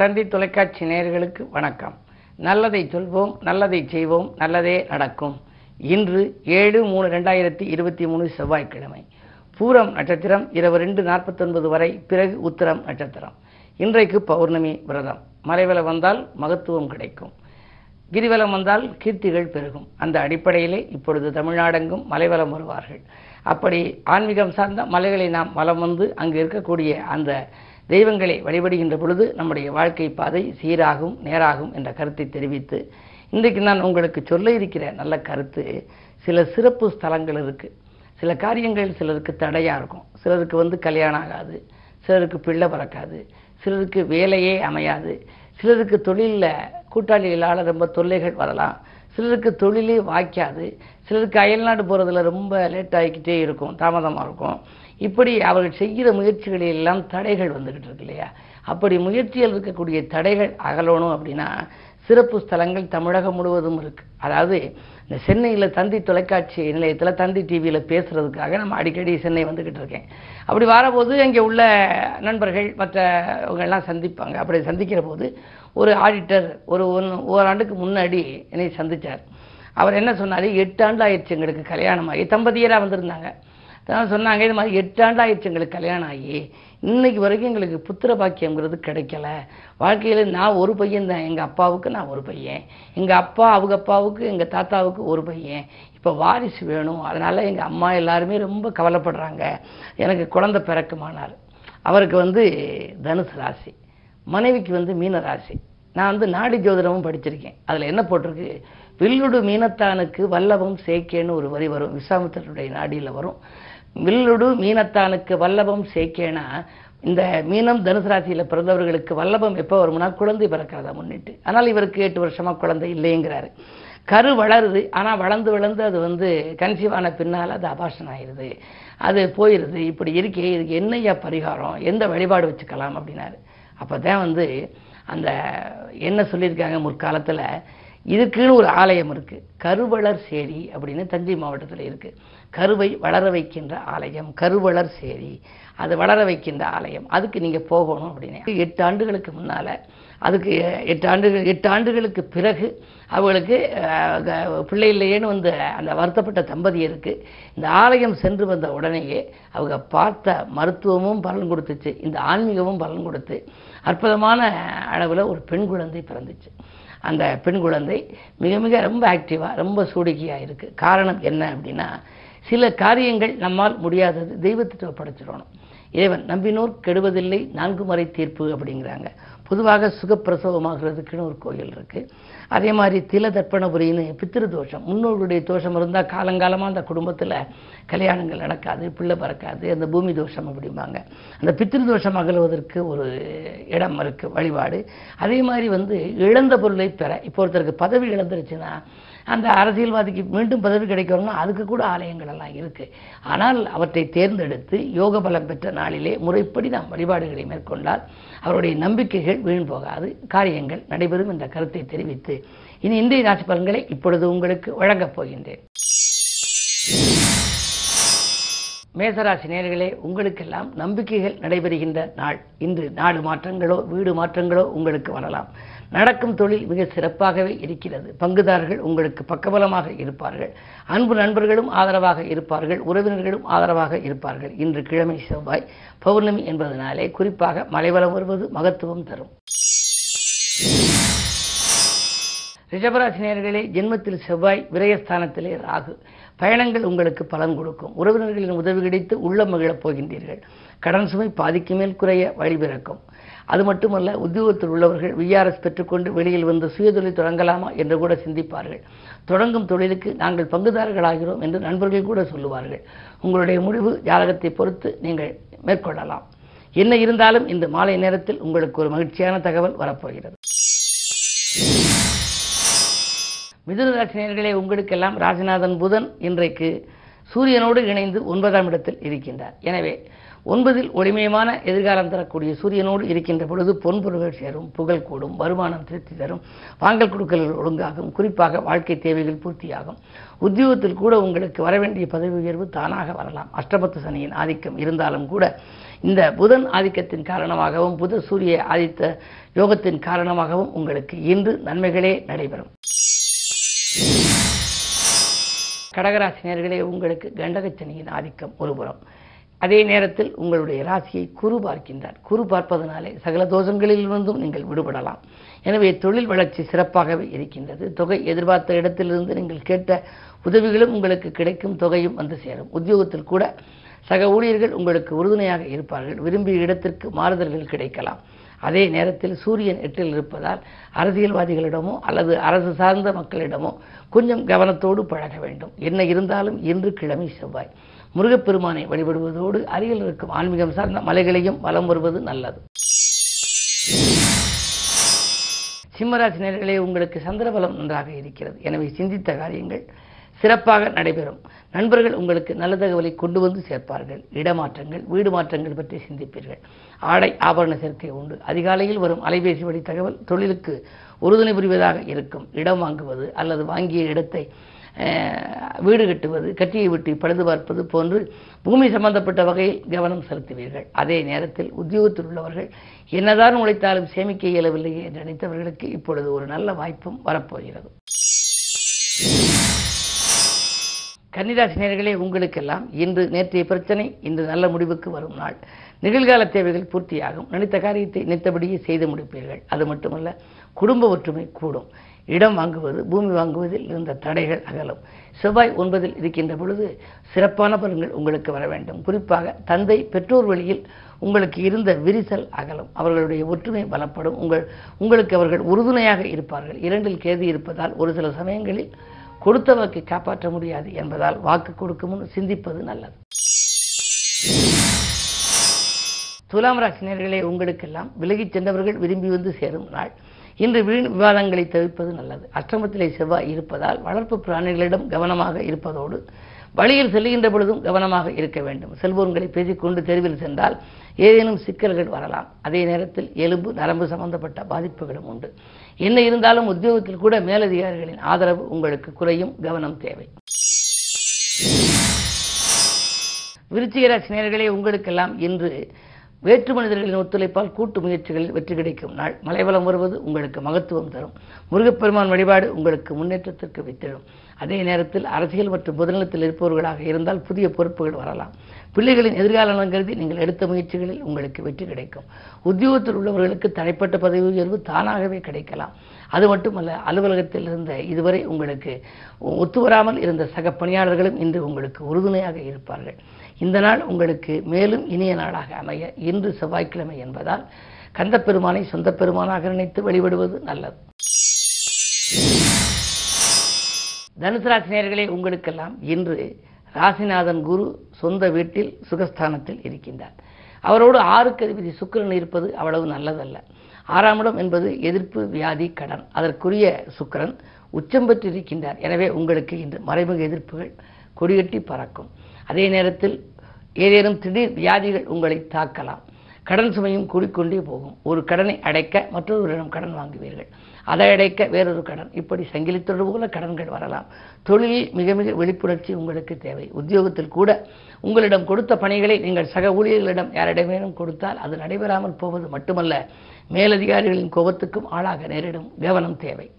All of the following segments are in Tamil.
தந்தி தொலைக்காட்சி நேயர்களுக்கு வணக்கம். நல்லதை சொல்வோம் நல்லதை செய்வோம் நல்லதே நடக்கும். இன்று ஏழு மூணு ரெண்டாயிரத்தி இருபத்தி மூணு செவ்வாய்க்கிழமை. பூரம் நட்சத்திரம் இரவு ரெண்டு நாற்பத்தொன்பது வரை பிறகு உத்திரம் நட்சத்திரம். இன்றைக்கு பௌர்ணமி விரதம். மறைவல வந்தால் மகத்துவம் கிடைக்கும். கிரிவலம் வந்தால் கீர்த்திகள் பெருகும். அந்த அடிப்படையிலே இப்பொழுது தமிழ்நாடெங்கும் மலைவலம் வருவார்கள். அப்படி ஆன்மீகம் சார்ந்த மலைகளை நாம் வலம் வந்து அங்கு இருக்கக்கூடிய அந்த தெய்வங்களை வழிபடுகின்ற பொழுது நம்முடைய வாழ்க்கை பாதை சீராகும் நேராகும் என்ற கருத்தை தெரிவித்து இன்றைக்கு நான் உங்களுக்கு சொல்ல இருக்கிற நல்ல கருத்து சில சிறப்பு ஸ்தலங்கள் இருக்குது சில காரியங்கள் சிலருக்கு தடையாக இருக்கும். சிலருக்கு வந்து கல்யாணம் ஆகாது. சிலருக்கு பிள்ளை பிறக்காது. சிலருக்கு வேலையே அமையாது. சிலருக்கு தொழிலில் கூட்டாளிகளால் ரொம்ப தொல்லைகள் வரலாம். சிலருக்கு தொழிலே வாய்க்காது. சிலருக்கு அயல்நாடு போகிறதுல ரொம்ப லேட் ஆகிக்கிட்டே இருக்கும் தாமதமாக இருக்கும். இப்படி அவர்கள் செய்கிற முயற்சிகளில் எல்லாம் தடைகள் வந்துக்கிட்டு இருக்கு இல்லையா? அப்படி முயற்சியில் இருக்கக்கூடிய தடைகள் அகலணும் அப்படின்னா சிறப்பு ஸ்தலங்கள் தமிழகம் முழுவதும் இருக்குது அதாவது இந்த சென்னையில் தந்தி தொலைக்காட்சி நிலையத்தில் தந்தி டிவியில் பேசுகிறதுக்காக நம்ம அடிக்கடி சென்னை வந்துக்கிட்டு இருக்கேன். அப்படி வரபோது அங்கே உள்ள நண்பர்கள் மற்றவங்க எல்லாம் சந்திப்பாங்க. அப்படி சந்திக்கிற போது ஒரு ஆடிட்டர் ஒரு ஒன்று ஓராண்டுக்கு முன்னாடி என்னை சந்திச்சார். அவர் என்ன சொன்னார்? எட்டு ஆண்டு ஆயிடுச்சு எங்களுக்கு கல்யாணம் ஆகி தம்பதியராக வந்திருந்தாங்க. அதான் சொன்னாங்க இது மாதிரி எட்டாண்டு ஆயிடுச்சு எங்களுக்கு கல்யாணம் ஆகி. இன்னைக்கு வரைக்கும் எங்களுக்கு புத்திர பாக்கியங்கிறது கிடைக்கல. வாழ்க்கையில் நான் ஒரு பையன் தான். எங்கள் அப்பாவுக்கு நான் ஒரு பையன். எங்கள் அப்பா அவங்க அப்பாவுக்கு எங்கள் தாத்தாவுக்கு ஒரு பையன். இப்போ வாரிசு வேணும். அதனால் எங்கள் அம்மா எல்லாருமே ரொம்ப கவலைப்படுறாங்க. எனக்கு குழந்தை பிறக்குமானார். அவருக்கு வந்து தனுசு ராசி. மனைவிக்கு வந்து மீன ராசி. நான் வந்து நாடி ஜோதிடமும் படிச்சிருக்கேன். அதில் என்ன போட்டிருக்கு? வில்லுடு மீனத்தானுக்கு வல்லவம் சேக்கேன்னு ஒரு வரி வரும். விசாமித்தருடைய நாடியில் வரும். வில்லுடு மீனத்தானுக்கு வல்லபம் சேர்க்கேனா இந்த மீனம் தனுசு ராசியில் பிறந்தவர்களுக்கு வல்லபம் எப்போ வரும்னா குழந்தை பிறக்கிறத முன்னிட்டு. ஆனால் இவருக்கு எட்டு வருஷமா குழந்தை இல்லைங்கிறாரு. கரு வளருது ஆனால் வளர்ந்து வளர்ந்து அது வந்து கன்சீவான பின்னால் அது அபாஷன் ஆயிடுது அது போயிடுது இப்படி இருக்கே இதுக்கு என்னையா பரிகாரம் எந்த வழிபாடு வச்சுக்கலாம் அப்படின்னாரு. அப்போ தான் வந்து அந்த என்ன சொல்லியிருக்காங்க முற்காலத்தில் இதுக்குன்னு ஒரு ஆலயம் இருக்குது கருவளர் சேரி அப்படின்னு தஞ்சை மாவட்டத்தில் இருக்குது கருவை வளர வைக்கின்ற ஆலயம் கருவளர் சேரி. அது வளர வைக்கின்ற ஆலயம். அதுக்கு நீங்கள் போகணும் அப்படின்னு. எட்டு ஆண்டுகளுக்கு முன்னால் அதுக்கு எட்டு ஆண்டுகள் எட்டு ஆண்டுகளுக்கு பிறகு அவங்களுக்கு பிள்ளை இல்லையேன்னு வந்த அந்த வருத்தப்பட்ட தம்பதியருக்கு இந்த ஆலயம் சென்று வந்த உடனேயே அவங்க பார்த்த மருத்துவமும் பலன் கொடுத்துச்சு. இந்த ஆன்மீகமும் பலன் கொடுத்து அற்புதமான அளவில் ஒரு பெண் குழந்தை பிறந்துச்சு. அந்த பெண் குழந்தை மிக மிக ரொம்ப ஆக்டிவாக ரொம்ப சூடிக்கையாக இருக்குது காரணம் என்ன அப்படின்னா சில காரியங்கள் நம்மால் முடியாதது. தெய்வத்திட்ட ஒப்படைச்சிடணும் இறைவன் நம்பினோர் கெடுவதில்லை நான்கு முறை தீர்ப்பு அப்படிங்கிறாங்க. பொதுவாக சுகப்பிரசவமாகிறதுக்குன்னு ஒரு கோயில் இருக்குது அதே மாதிரி தில தர்ப்பணபுரின்னு பித்திரு தோஷம். முன்னோர்களுடைய தோஷம் இருந்தால் காலங்காலமாக அந்த குடும்பத்தில் கல்யாணங்கள் நடக்காது பிள்ளை பறக்காது அந்த பூமி தோஷம் அப்படிம்பாங்க. அந்த பித்திரு தோஷம் அகலுவதற்கு ஒரு இடம் இருக்குது வழிபாடு. அதே மாதிரி வந்து இழந்த பொருளை பெற இப்போ ஒருத்தருக்கு பதவி இழந்துருச்சுன்னா அந்த அரசியல்வாதிக்கு மீண்டும் பதவி கிடைக்கணும்னா அதுக்கு கூட ஆலயங்கள் எல்லாம் இருக்கு. ஆனால் அவற்றை தேர்ந்தெடுத்து யோக பலம் பெற்ற நாளிலே முறைப்படி நாம் வழிபாடுகளை மேற்கொண்டால் அவருடைய நம்பிக்கைகள் வீண் போகாது காரியங்கள் நடைபெறும் என்ற கருத்தை தெரிவித்து இனி இந்திய ராசி பலன்களை இப்பொழுது உங்களுக்கு வழங்கப் போகின்றேன். மேசராசி நேர்களே உங்களுக்கெல்லாம் நம்பிக்கைகள் நடைபெறுகின்ற நாள். இன்று நாடு மாற்றங்களோ வீடு மாற்றங்களோ உங்களுக்கு வரலாம். நடக்கும் தொழில் மிக சிறப்பாகவே இருக்கிறது. பங்குதாரர்கள் உங்களுக்கு பக்கபலமாக இருப்பார்கள். அன்பு நண்பர்களும் ஆதரவாக இருப்பார்கள். உறவினர்களும் ஆதரவாக இருப்பார்கள். இன்று கிழமை செவ்வாய் பௌர்ணமி என்பதனாலே குறிப்பாக மலைவலம் வருவது மகத்துவம் தரும். ரிஷபராசினியர்களே ஜென்மத்தில் செவ்வாய் விரயஸ்தானத்திலே ராகு. பயணங்கள் உங்களுக்கு பலன் கொடுக்கும். உறவினர்களின் உதவி கிடைத்து உள்ளம் மகிழப் போகின்றீர்கள். கடன் சுமை பாதிக்கு மேல் குறைய வழிபிறக்கும் அது மட்டுமல்ல உத்தியோகத்தில் உள்ளவர்கள் விஆர்எஸ் பெற்றுக்கொண்டு வெளியில் வந்து சுயதொழில் தொடங்கலாமா என்று கூட சிந்திப்பார்கள். தொடங்கும் தொழிலுக்கு நாங்கள் பங்குதாரர்களாகிறோம் என்று நண்பர்கள் கூட சொல்லுவார்கள். உங்களுடைய முடிவு ஜாதகத்தை பொறுத்து நீங்கள் மேற்கொள்ளலாம். என்ன இருந்தாலும் இந்த மாலை நேரத்தில் உங்களுக்கு ஒரு மகிழ்ச்சியான தகவல் வரப்போகிறது. மிதுனராசினியர்களே உங்களுக்கெல்லாம் ராசிநாதன் புதன் இன்றைக்கு சூரியனோடு இணைந்து ஒன்பதாம் இடத்தில் இருக்கின்றார். எனவே ஒன்பதில் ஒளிமயமான எதிர்காலம் தரக்கூடிய சூரியனோடு இருக்கின்ற பொழுது பொன்பொருள்கள் சேரும் புகழ் கூடும் வருமானம் திருப்தி தரும் வாங்கல் கொடுக்கல்கள் ஒழுங்காகும் குறிப்பாக வாழ்க்கை தேவைகள் பூர்த்தியாகும். உத்தியோகத்தில் கூட உங்களுக்கு வரவேண்டிய பதவி உயர்வு தானாக வரலாம். அஷ்டபத்து சனியின் ஆதிக்கம் இருந்தாலும் கூட இந்த புதன் ஆதிக்கத்தின் காரணமாகவும் புத சூரிய ஆதித்த யோகத்தின் காரணமாகவும் உங்களுக்கு இன்று நன்மைகளே நடைபெறும். கடகராசினியர்களே உங்களுக்கு கண்டகச்சனியின் ஆதிக்கம் ஒருபுறம். அதே நேரத்தில் உங்களுடைய ராசியை குரு பார்க்கின்றார். குரு பார்ப்பதனாலே சகல தோஷங்களிலிருந்தும் நீங்கள் விடுபடலாம். எனவே தொழில் வளர்ச்சி சிறப்பாகவே இருக்கின்றது. தொகை எதிர்பார்த்த இடத்திலிருந்து நீங்கள் கேட்ட உதவிகளும் உங்களுக்கு கிடைக்கும் தொகையும் வந்து சேரும். உத்தியோகத்தில் கூட சக ஊழியர்கள் உங்களுக்கு உறுதுணையாக இருப்பார்கள். விரும்பிய இடத்திற்கு மாறுதல்கள் கிடைக்கலாம். அதே நேரத்தில் சூரியன் எட்டில் இருப்பதால் அரசியல்வாதிகளிடமோ அல்லது அரசு சார்ந்த மக்களிடமோ கொஞ்சம் கவனத்தோடு பழக வேண்டும். என்ன இருந்தாலும் இன்று கிழமை செவ்வாய். முருகப்பெருமானை வழிபடுவதோடு அருகில் இருக்கும் ஆன்மீகம் சார்ந்த மலைகளையும் வலம் வருவது நல்லது. சிம்மராசினியர்களே உங்களுக்கு சந்திரபலம் நன்றாக இருக்கிறது. எனவே சிந்தித்த காரியங்கள் சிறப்பாக நடைபெறும். நண்பர்கள் உங்களுக்கு நல்ல தகவலை கொண்டு வந்து சேர்ப்பார்கள். இடமாற்றங்கள் வீடு மாற்றங்கள் பற்றி சிந்திப்பீர்கள். ஆடை ஆபரண சேர்க்கை உண்டு. அதிகாலையில் வரும் அலைபேசி வழி தகவல் தொழிலுக்கு உறுதுணை புரிவதாக இருக்கும். இடம் வாங்குவது அல்லது வாங்கிய இடத்தை வீடு கட்டுவது கட்டியை விட்டு பழுது பார்ப்பது போன்று பூமி சம்பந்தப்பட்ட வகையில் கவனம் செலுத்துவீர்கள். அதே நேரத்தில் உத்தியோகத்தில் உள்ளவர்கள் என்னதான் உழைத்தாலும் சேமிக்க இயலவில்லையே என்று நினைத்தவர்களுக்கு இப்பொழுது ஒரு நல்ல வாய்ப்பும் வரப்போகிறது. கன்னிராசினியர்களே உங்களுக்கெல்லாம் இன்று நேற்றைய பிரச்சனை இன்று நல்ல முடிவுக்கு வரும் நாள். நிகழ்கால தேவைகள் பூர்த்தியாகும். நினைத்த காரியத்தை நினைத்தபடியே செய்து முடிப்பீர்கள். அது மட்டுமல்ல குடும்ப ஒற்றுமை கூடும். இடம் வாங்குவது பூமி வாங்குவதில் இருந்த தடைகள் அகலும். செவ்வாய் ஒன்பதில் இருக்கின்ற பொழுது சிறப்பான பலன்கள் உங்களுக்கு வர வேண்டும். குறிப்பாக தந்தை பெற்றோர் வழியில் உங்களுக்கு இருந்த விரிசல் அகலும். அவர்களுடைய ஒற்றுமை பலப்படும். உங்கள் உங்களுக்கு அவர்கள் உறுதுணையாக இருப்பார்கள். இரண்டில் கேது இருப்பதால் ஒரு சில சமயங்களில் கொடுத்த வாக்கை காப்பாற்ற முடியாது என்பதால் வாக்கு கொடுக்கும் முன் சிந்திப்பது நல்லது. துலாம் ராசினியர்களே உங்களுக்கெல்லாம் விலகிச் சென்றவர்கள் விரும்பி வந்து சேரும் நாள். இன்று வீண் விவாதங்களை தவிர்ப்பது நல்லது. அஷ்டமத்திலே செவ்வாய் இருப்பதால் வளர்ப்பு பிராணிகளிடம் கவனமாக இருப்பதோடு வழியில் செல்கின்ற பொழுதும் கவனமாக இருக்க வேண்டும். செல்போன்களை பேசிக்கொண்டு தெருவில் சென்றால் ஏதேனும் சிக்கல்கள் வரலாம். அதே நேரத்தில் எலும்பு நரம்பு சம்பந்தப்பட்ட பாதிப்புகளும் உண்டு. என்ன இருந்தாலும் உத்தியோகத்தில் கூட மேலதிகாரிகளின் ஆதரவு உங்களுக்கு குறையும். கவனம் தேவை. விருச்சிக ராசி உங்களுக்கெல்லாம் இன்று வேற்று மனிதர்களின் ஒத்துழைப்பால் கூட்டு முயற்சிகளில் வெற்றி கிடைக்கும் நாள். மலைவளம் வருவது உங்களுக்கு மகத்துவம் தரும். முருகப்பெருமான் வழிபாடு உங்களுக்கு முன்னேற்றத்திற்கு வித்திடும். அதே நேரத்தில் அரசியல் மற்றும் பொதுநலத்தில் இருப்பவர்களாக இருந்தால் புதிய பொறுப்புகள் வரலாம். பிள்ளைகளின் எதிர்கால நலன் கருதி நீங்கள் எடுத்த முயற்சிகளில் உங்களுக்கு வெற்றி கிடைக்கும். உத்தியோகத்தில் உள்ளவர்களுக்கு தனிப்பட்ட பதவி உயர்வு தானாகவே கிடைக்கலாம். அது மட்டுமல்ல அலுவலகத்தில் இருந்த இதுவரை உங்களுக்கு ஒத்துவராமல் இருந்த சக பணியாளர்களும் இன்று உங்களுக்கு உறுதுணையாக இருப்பார்கள். இந்த நாள் உங்களுக்கு மேலும் இனிய நாளாக அமைய இன்று செவ்வாய்க்கிழமை என்பதால் கந்தப்பெருமானை சொந்த பெருமானாக நினைத்து வழிபடுவது நல்லது. தனுசு ராசினியர்களே உங்களுக்கெல்லாம் இன்று ராசிநாதன் குரு சொந்த வீட்டில் சுகஸ்தானத்தில் இருக்கின்றார். அவரோடு ஆறுக்கு அதிபதி சுக்கிரன் இருப்பது அவ்வளவு நல்லதல்ல. ஆறாம் இடம் என்பது எதிர்ப்பு வியாதி கடன். அதற்குரிய சுக்கிரன் உச்சம் பெற்றிருக்கின்றார். எனவே உங்களுக்கு இன்று மறைமுக எதிர்ப்புகள் கொடிகட்டி பறக்கும். அதே நேரத்தில் ஏதேனும் திடீர் வியாதிகள் உங்களை தாக்கலாம். கடன் சுமையும் கூடிக்கொண்டே போகும். ஒரு கடனை அடைக்க மற்றொருவரிடம் கடன் வாங்குவீர்கள். அதை அடைக்க வேறொரு கடன். இப்படி சங்கிலித்தொடர் போல கடன்கள் வரலாம். தொழிலில் மிக மிக விழிப்புணர்ச்சி உங்களுக்கு தேவை. உத்தியோகத்தில் கூட உங்களிடம் கொடுத்த பணிகளை நீங்கள் சக ஊழியர்களிடம் யாரிடமேனும் கொடுத்தால் அது நடைபெறாமல் போவது மட்டுமல்ல மேலதிகாரிகளின் கோபத்துக்கும் ஆளாக நேரிடும் கவனம் தேவை.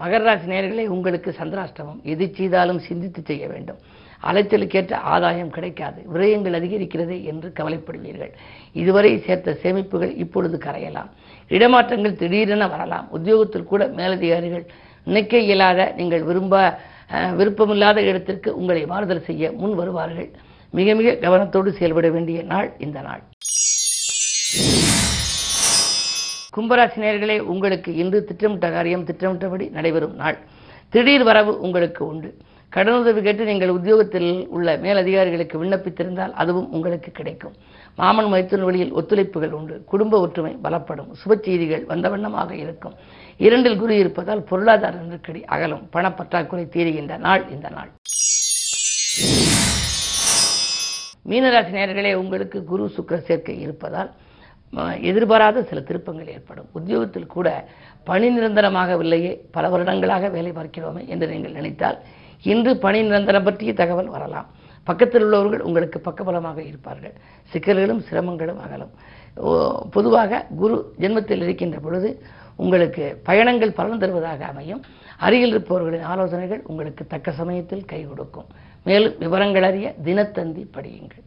மகர ராசி உங்களுக்கு சந்திராஷ்டமம். எது செய்தாலும் சிந்தித்து செய்ய வேண்டும். அலைச்சலுக்கேற்ற ஆதாயம் கிடைக்காது. விரயங்கள் அதிகரிக்கிறது என்று கவலைப்படுவீர்கள். இதுவரை சேர்த்த சேமிப்புகள் இப்பொழுது கரையலாம். இடமாற்றங்கள் திடீரென வரலாம். உத்தியோகத்தில் கூட மேலதிகாரிகள் நினைக்க இயலாத நீங்கள் விரும்ப விருப்பமில்லாத இடத்திற்கு உங்களை மாறுதல் செய்ய முன் வருவார்கள். மிக மிக கவனத்தோடு செயல்பட வேண்டிய நாள் இந்த நாள். கும்பராசி நேர்களே உங்களுக்கு இன்று திட்டமிட்ட காரியம் திட்டமிட்டபடி நடைபெறும் நாள். திடீர் வரவு உங்களுக்கு உண்டு. கடனுதவி கேட்டு நீங்கள் உத்தியோகத்தில் உள்ள மேலதிகாரிகளுக்கு விண்ணப்பித்திருந்தால் அதுவும் உங்களுக்கு கிடைக்கும். மாமன் மைத்தூர் வழியில் ஒத்துழைப்புகள் உண்டு. குடும்ப ஒற்றுமை பலப்படும். சுப செய்திகள் வந்த வண்ணமாக இருக்கும். இரண்டில் குரு இருப்பதால் பொருளாதார நெருக்கடி அகலும். பணப்பற்றாக்குறை தீருகின்ற நாள் இந்த நாள். மீனராசி நேர்களே உங்களுக்கு குரு சுக்கர சேர்க்கை இருப்பதால் எதிர்பாராத சில திருப்பங்கள் ஏற்படும். உத்தியோகத்தில் கூட பணி நிரந்தரமாகவில்லையே பல வருடங்களாக வேலை பார்க்கிறோமே என்று நீங்கள் நினைத்தால் இன்று பணி நிரந்தரம் பற்றிய தகவல் வரலாம். பக்கத்தில் உள்ளவர்கள் உங்களுக்கு பக்கபலமாக இருப்பார்கள். சிக்கல்களும் சிரமங்களும் அகலும். ஓ, பொதுவாக குரு ஜென்மத்தில் இருக்கின்ற பொழுது உங்களுக்கு பயணங்கள் பலன் தருவதாக அமையும். அருகில் இருப்பவர்களின் ஆலோசனைகள் உங்களுக்கு தக்க சமயத்தில் கை கொடுக்கும். மேலும் விவரங்கள் அறிய தினத்தந்தி படியுங்கள்.